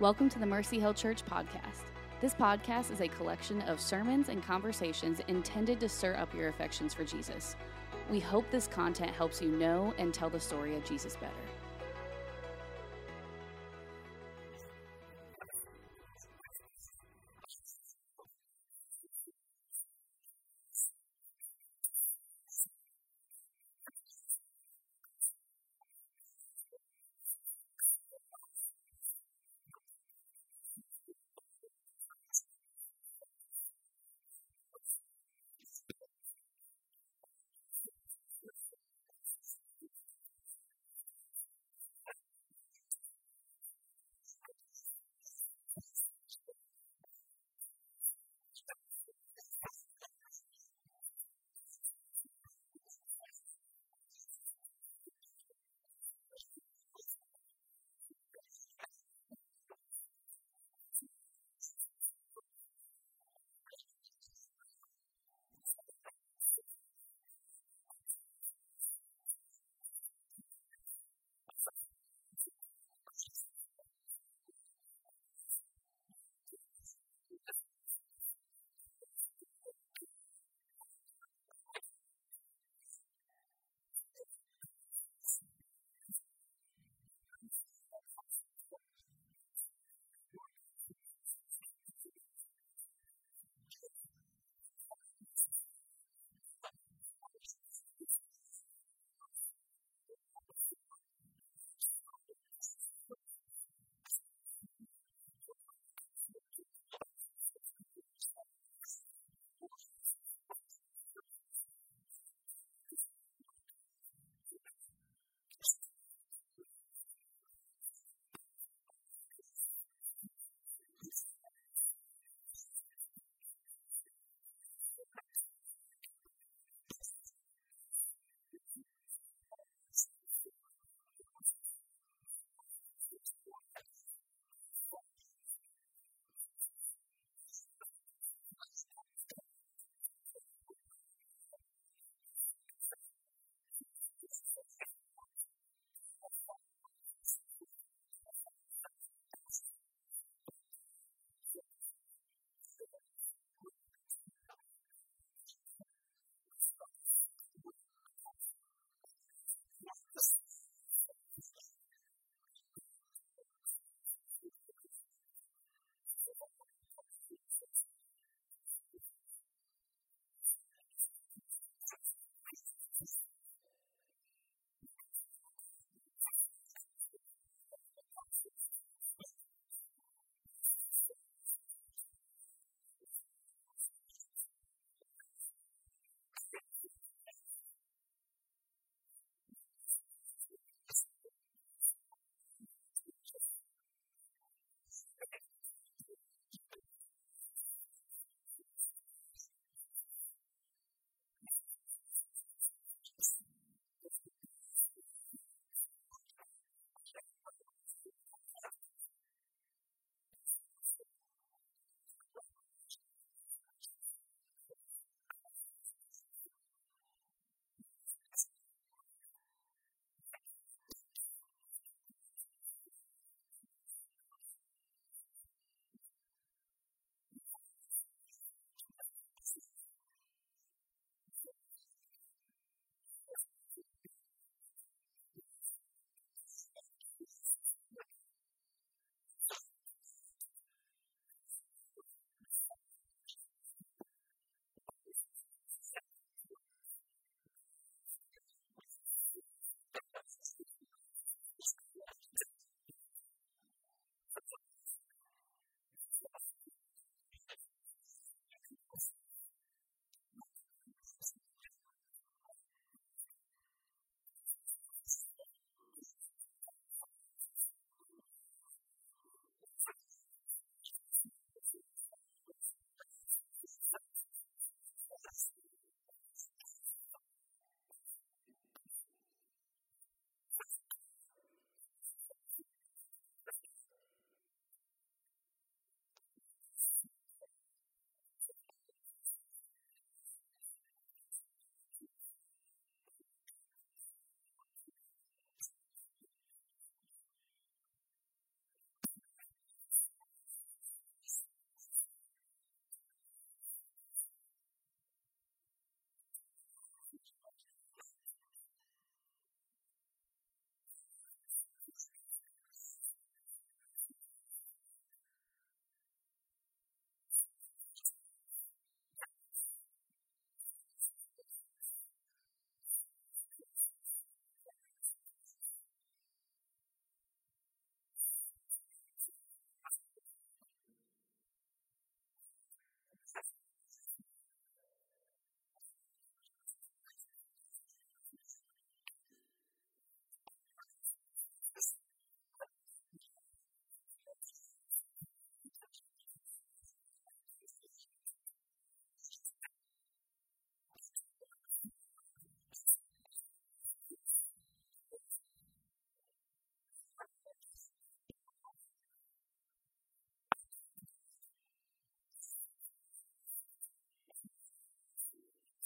Welcome to the Mercy Hill Church podcast. This podcast is a collection of sermons and conversations intended to stir up your affections for Jesus. We hope this content helps you know and tell the story of Jesus better.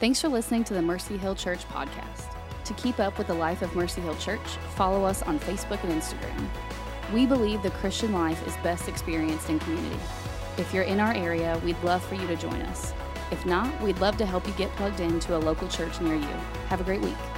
Thanks for listening to the Mercy Hill Church podcast. To keep up with the life of Mercy Hill Church, follow us on Facebook and Instagram. We believe the Christian life is best experienced in community. If you're in our area, we'd love for you to join us. If not, we'd love to help you get plugged into a local church near you. Have a great week.